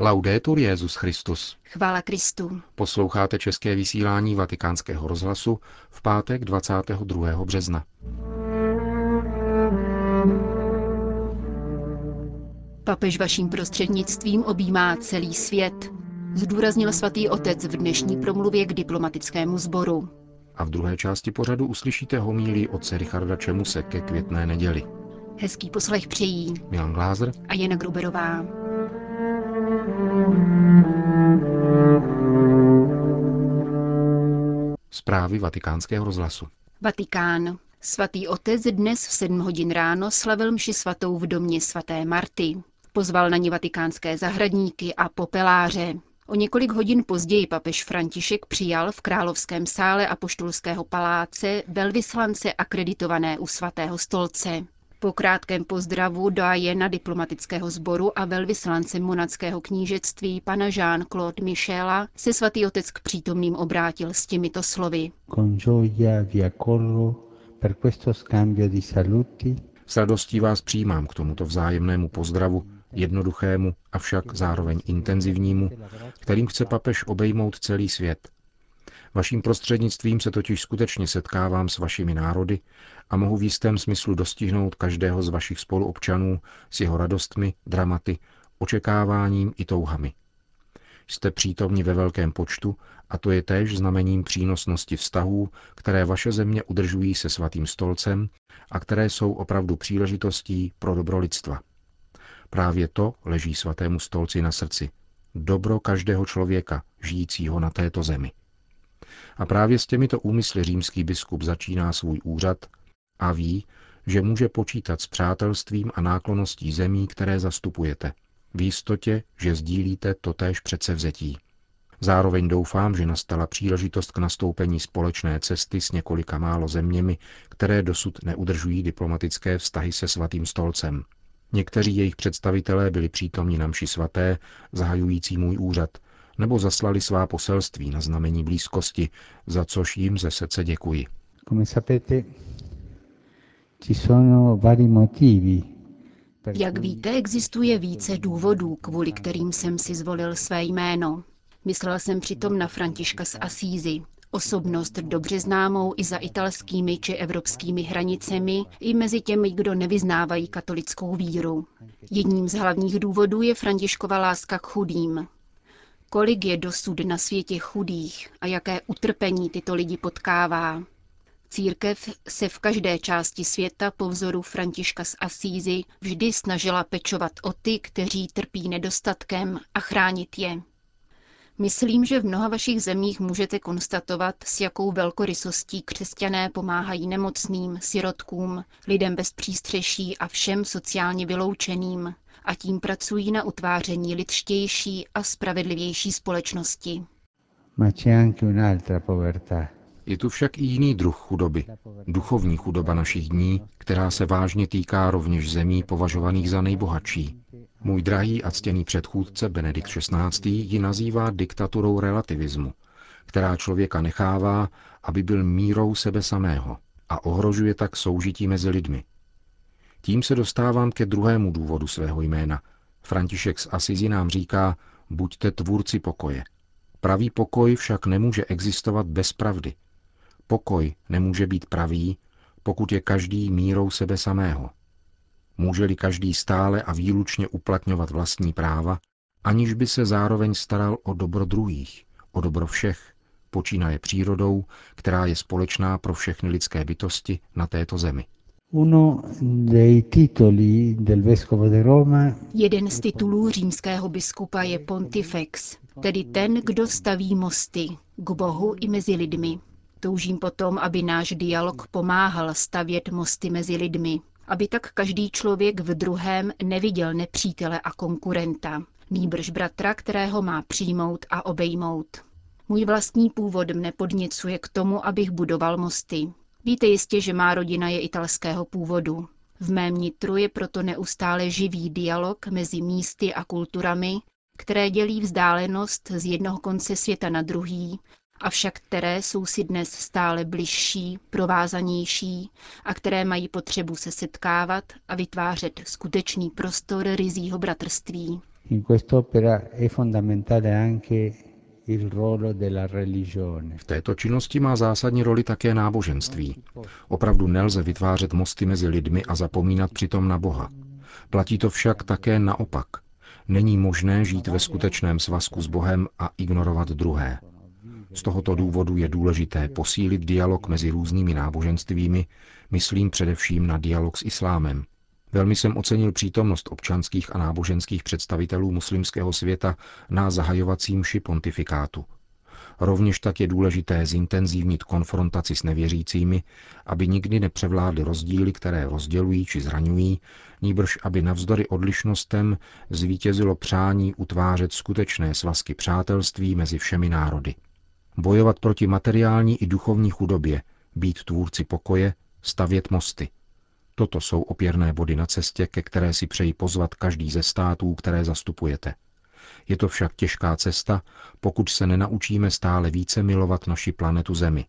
Laudetur Jezus Christus. Chvála Kristu. Posloucháte české vysílání Vatikánského rozhlasu v pátek 22. března. Papež vaším prostřednictvím objímá celý svět, zdůraznil svatý otec v dnešní promluvě k diplomatickému sboru. A v druhé části pořadu uslyšíte homílí otce Richarda Čemuse ke květné neděli. Hezký poslech přejí Milan Glázer a Jana Gruberová. Zprávy vatikánského rozhlasu. Vatikán. Svatý otec dnes v 7 hodin ráno slavil mši svatou v domě svaté Marty. Pozval na ní vatikánské zahradníky a popeláře. O několik hodin později papež František přijal v královském sále Apoštolského paláce velvyslance akreditované u svatého stolce. Po krátkém pozdravu na diplomatického sboru a velvyslance monackého knížectví pana Jean-Claude Michela se svatý otec k přítomným obrátil s těmito slovy. S radostí vás přijímám k tomuto vzájemnému pozdravu, jednoduchému, avšak zároveň intenzivnímu, kterým chce papež obejmout celý svět. Vaším prostřednictvím se totiž skutečně setkávám s vašimi národy a mohu v jistém smyslu dostihnout každého z vašich spoluobčanů s jeho radostmi, dramaty, očekáváním i touhami. Jste přítomni ve velkém počtu a to je též znamením přínosnosti vztahů, které vaše země udržují se svatým stolcem a které jsou opravdu příležitostí pro dobro lidstva. Právě to leží svatému stolci na srdci. Dobro každého člověka, žijícího na této zemi. A právě s těmito úmysly římský biskup začíná svůj úřad a ví, že může počítat s přátelstvím a náklonností zemí, které zastupujete, v jistotě, že sdílíte totéž předsevzetí. Zároveň doufám, že nastala příležitost k nastoupení společné cesty s několika málo zeměmi, které dosud neudržují diplomatické vztahy se svatým stolcem. Někteří jejich představitelé byli přítomni na mši svaté, zahajující můj úřad, nebo zaslali svá poselství na znamení blízkosti, za což jim ze srdce děkuji. Jak víte, existuje více důvodů, kvůli kterým jsem si zvolil své jméno. Myslel jsem přitom na Františka z Asízy, osobnost dobře známou i za italskými či evropskými hranicemi, i mezi těmi, kdo nevyznávají katolickou víru. Jedním z hlavních důvodů je Františkova láska k chudým. Kolik je dosud na světě chudých a jaké utrpení tyto lidi potkává. Církev se v každé části světa po vzoru Františka z Asízy vždy snažila pečovat o ty, kteří trpí nedostatkem a chránit je. Myslím, že v mnoha vašich zemích můžete konstatovat, s jakou velkorysostí křesťané pomáhají nemocným, sirotkům, lidem bez přístřeší a všem sociálně vyloučeným a tím pracují na utváření lidštější a spravedlivější společnosti. Je tu však i jiný druh chudoby, duchovní chudoba našich dní, která se vážně týká rovněž zemí považovaných za nejbohatší. Můj drahý a ctěný předchůdce Benedikt XVI. ji nazývá diktaturou relativismu, která člověka nechává, aby byl mírou sebe samého a ohrožuje tak soužití mezi lidmi. Tím se dostávám ke druhému důvodu svého jména. František z Asizi nám říká, buďte tvůrci pokoje. Pravý pokoj však nemůže existovat bez pravdy. Pokoj nemůže být pravý, pokud je každý mírou sebe samého. Může-li každý stále a výlučně uplatňovat vlastní práva, aniž by se zároveň staral o dobro druhých, o dobro všech, počínaje přírodou, která je společná pro všechny lidské bytosti na této zemi. Jeden z titulů římského biskupa je Pontifex, tedy ten, kdo staví mosty k Bohu i mezi lidmi. Toužím potom, aby náš dialog pomáhal stavět mosty mezi lidmi, aby tak každý člověk v druhém neviděl nepřítele a konkurenta, nýbrž bratra, kterého má přijmout a obejmout. Můj vlastní původ mne podněcuje k tomu, abych budoval mosty. Víte jistě, že má rodina je italského původu. V mém nitru je proto neustále živý dialog mezi místy a kulturami, které dělí vzdálenost z jednoho konce světa na druhý avšak které jsou si dnes stále bližší, provázanější a které mají potřebu se setkávat a vytvářet skutečný prostor rizího bratrství. In è fondamentale anche V této činnosti má zásadní roli také náboženství. Opravdu nelze vytvářet mosty mezi lidmi a zapomínat přitom na Boha. Platí to však také naopak. Není možné žít ve skutečném svazku s Bohem a ignorovat druhé. Z tohoto důvodu je důležité posílit dialog mezi různými náboženstvími, myslím především na dialog s islámem. Velmi jsem ocenil přítomnost občanských a náboženských představitelů muslimského světa na zahajovacím ši pontifikátu. Rovněž tak je důležité zintenzívnit konfrontaci s nevěřícími, aby nikdy nepřevládly rozdíly, které rozdělují či zraňují, níbrž aby navzdory odlišnostem zvítězilo přání utvářet skutečné svazky přátelství mezi všemi národy. Bojovat proti materiální i duchovní chudobě, být tvůrci pokoje, stavět mosty. Toto jsou opěrné body na cestě, ke které si přeji pozvat každý ze států, které zastupujete. Je to však těžká cesta, pokud se nenaučíme stále více milovat naši planetu Zemi.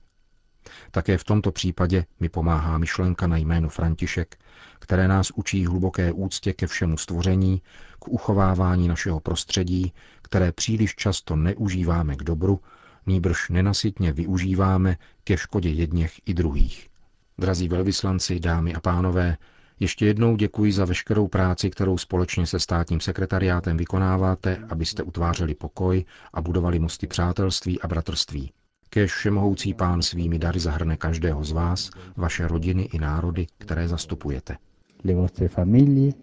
Také v tomto případě mi pomáhá myšlenka na jméno František, které nás učí hluboké úctě ke všemu stvoření, k uchovávání našeho prostředí, které příliš často neužíváme k dobru, nýbrž nenasytně využíváme ke škodě jedněch i druhých. Drazí velvyslanci, dámy a pánové, ještě jednou děkuji za veškerou práci, kterou společně se státním sekretariátem vykonáváte, abyste utvářeli pokoj a budovali mosty přátelství a bratrství. Kež všemohoucí pán svými dary zahrne každého z vás, vaše rodiny i národy, které zastupujete. Le vostre famiglie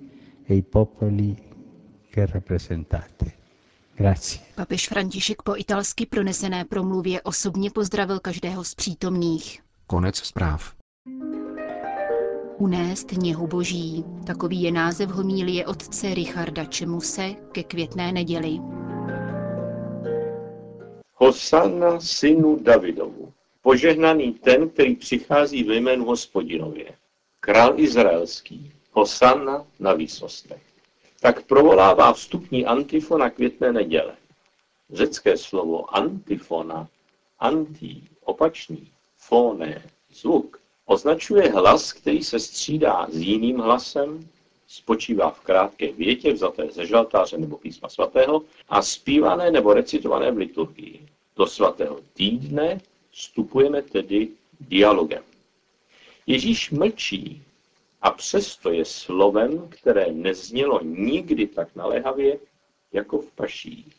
e i popoli che rappresentate. Grazie. Papež František po italsky pronesené promluvě osobně pozdravil každého z přítomných. Konec zpráv. Unést něhu boží. Takový je název homílie otce Richarda Čemuse ke květné neděli. Hosanna synu Davidovu. Požehnaný ten, který přichází ve jménu hospodinově. Král izraelský. Hosanna na výsostech. Tak provolává vstupní antifona květné neděle. Řecké slovo antifona, anti, opačný, fone, zvuk, Označuje hlas, který se střídá s jiným hlasem, spočívá v krátké větě vzaté ze žaltáře nebo písma svatého a zpívané nebo recitované v liturgii. Do svatého týdne vstupujeme tedy dialogem. Ježíš mlčí a přesto je slovem, které neznělo nikdy tak naléhavě, jako v paších.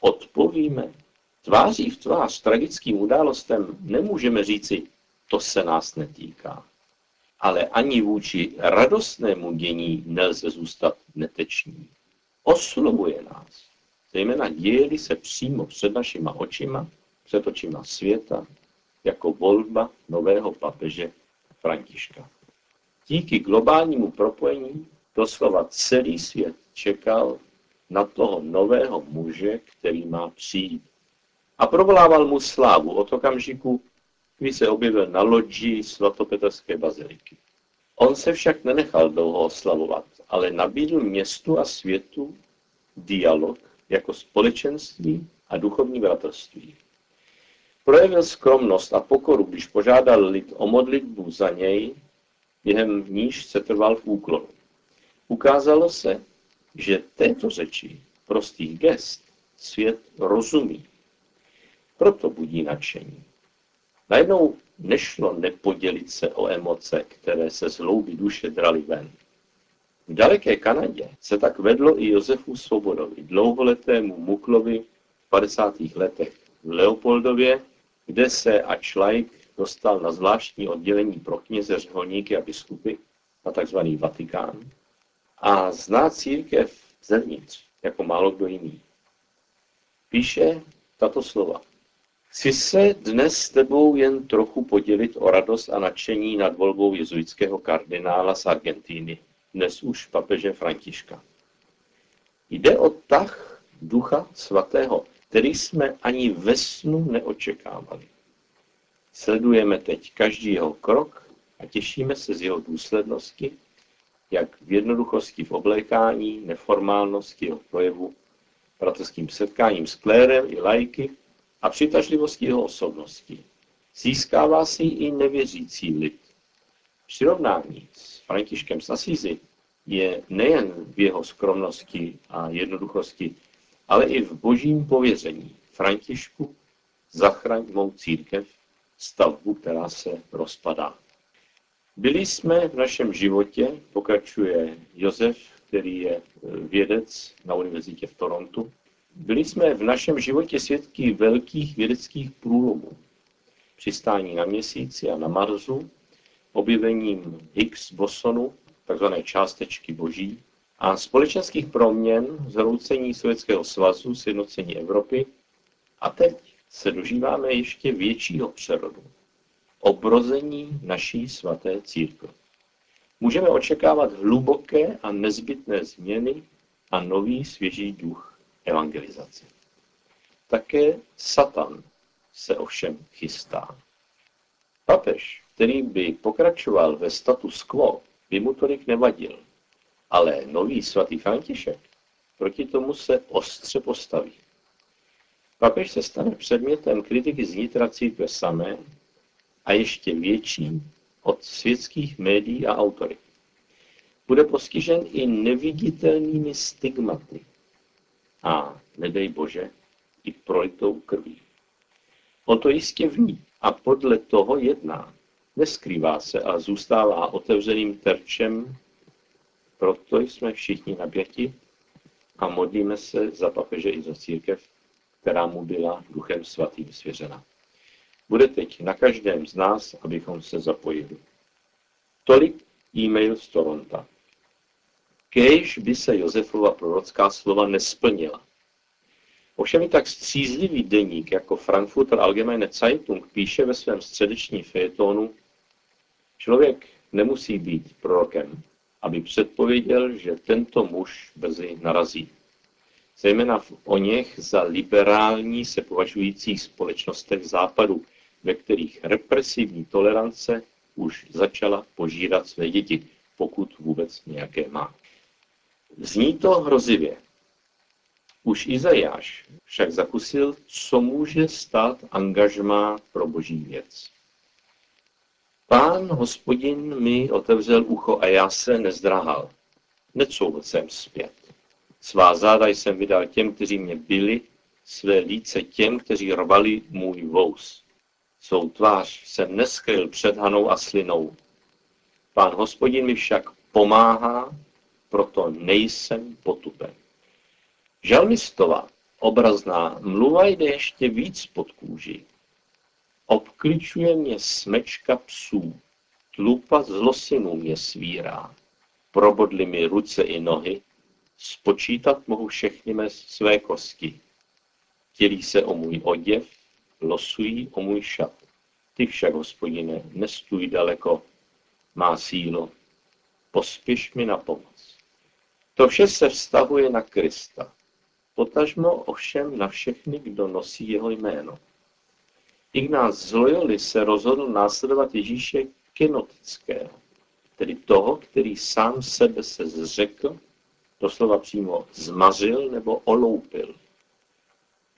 Odpovíme. Tváří v tvář tragickým událostem nemůžeme říci, to se nás netýká. Ale ani vůči radostnému dění nelze zůstat neteční. Oslovuje nás, zejména děje se přímo před našima očima, před očima světa, jako volba nového papeže Františka. Díky globálnímu propojení doslova celý svět čekal na toho nového muže, který má přijít. A provolával mu slávu od okamžiku, kdy se objevil na loďi svatopetrské baziliky. On se však nenechal dlouho oslavovat, ale nabídl městu a světu dialog jako společenství a duchovní bratrství. Projevil skromnost a pokoru, když požádal lid o modlitbu za něj, během níž se trval v úklonu. Ukázalo se, že této řeči, prostých gest, svět rozumí. Proto budí nadšení. Najednou nešlo nepodělit se o emoce, které se z hloubi duše drali ven. V daleké Kanadě se tak vedlo i Josefu Svobodovi, dlouholetému Muklovi v 50. letech v Leopoldově, kde se a Laik dostal na zvláštní oddělení pro kněze, řeholníky a biskupy, na tzv. Vatikán, a zná církev zevnitř, jako málo kdo jiný. Píše tato slova. Chci se dnes s tebou jen trochu podělit o radost a nadšení nad volbou jezuitského kardinála z Argentíny, dnes už papeže Františka. Jde o tah ducha svatého, který jsme ani ve snu neočekávali. Sledujeme teď každý jeho krok a těšíme se z jeho důslednosti, jak v jednoduchosti v oblékání, neformálnosti jeho projevu, bratrským setkáním s klérem i lajky, a přitažlivosti jeho osobnosti. Získává si i nevěřící lid. Přirovnání s Františkem z Asízy je nejen v jeho skromnosti a jednoduchosti, ale i v božím pověření Františku zachraň mou církev, stavbu, která se rozpadá. Byli jsme v našem životě, pokračuje Josef, který je vědec na univerzitě v Torontu, byli jsme v našem životě svědky velkých vědeckých průlomů. Přistání na měsíci a na Marsu, objevením Higgs bosonu, takzvané částečky boží, a společenských proměn, zhroucení Sovětského svazu, sjednocení Evropy. A teď se dožíváme ještě většího přerodu. Obrození naší svaté církve. Můžeme očekávat hluboké a nezbytné změny a nový svěží duch evangelizace. Také Satan se ovšem chystá. Papež, který by pokračoval ve status quo, by mu tolik nevadil. Ale nový svatý František proti tomu se ostře postaví. Papež se stane předmětem kritiky znitra církve samé a ještě větší od světských médií a autorit. Bude postižen i neviditelnými stigmaty a, nedej Bože, i prolitou krví. O to jistě ví a podle toho jedná. Neskrývá se a zůstává otevřeným terčem, proto jsme všichni naběti a modlíme se za papeže i za církev, která mu byla duchem svatým svěřena. Bude teď na každém z nás, abychom se zapojili. Tolik e-mail z Toronto. Kéž by se Josefova prorocká slova nesplnila. Ovšem i tak střízlivý deník jako Frankfurter Allgemeine Zeitung píše ve svém středečním fejetonu, člověk nemusí být prorokem, aby předpověděl, že tento muž brzy narazí. Zejména v o něch za liberální se považujících společnostech západu, ve kterých represivní tolerance už začala požírat své děti, pokud vůbec nějaké má. Zní to hrozivě. Už Izajáš však zakusil, co může stát angažmá pro boží věc. Pán hospodin mi otevřel ucho a já se nezdráhal. Necouhl jsem zpět. Svá záda jsem vydal těm, kteří mě byli, své líce těm, kteří rvali můj vous. Svou tvář jsem neskryl před hanou a slinou. Pán hospodin mi však pomáhá, proto nejsem potupen. Žalmistova obrazná mluva jde ještě víc pod kůži. Obkličuje mě smečka psů, tlupa zlosinů mě svírá. Probodly mi ruce i nohy, spočítat mohu všechny mé své kosti. Dělí se o můj oděv, losují o můj šat. Ty však, hospodine, nestůj daleko, má sílo, pospěš mi na pomoc. To vše se vztahuje na Krista. Potažmo ovšem na všechny, kdo nosí jeho jméno. Ignác z Loyoli se rozhodl následovat Ježíše kenotického, tedy toho, který sám sebe se zřekl, doslova přímo zmařil nebo oloupil.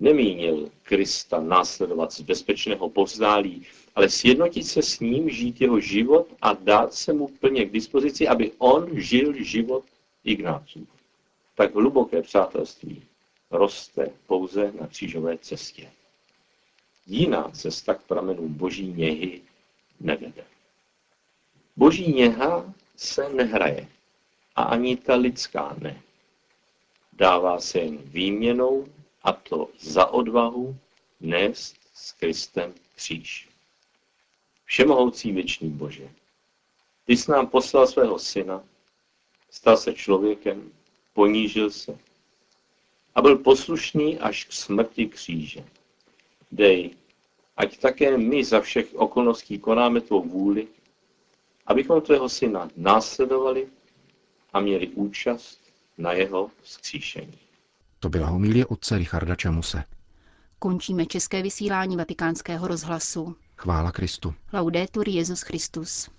Nemínil Krista následovat z bezpečného povzdálí, ale sjednotit se s ním, žít jeho život a dát se mu plně k dispozici, aby on žil život Ignácův. Tak hluboké přátelství roste pouze na křížové cestě. Jiná cesta k pramenům boží něhy nevede. Boží něha se nehraje a ani ta lidská ne. Dává se jen výměnou a to za odvahu nést s Kristem kříž. Všemohoucí věčný Bože, ty jsi nám poslal svého syna, stal se člověkem, ponížil se a byl poslušný až k smrti kříže. Dej, ať také my za všech okolností konáme tvou vůli, abychom tvého syna následovali a měli účast na jeho vzkříšení. To byla homilie otce Richarda Čamuse. Končíme české vysílání vatikánského rozhlasu. Chvála Kristu. Laudetur Jezus Christus.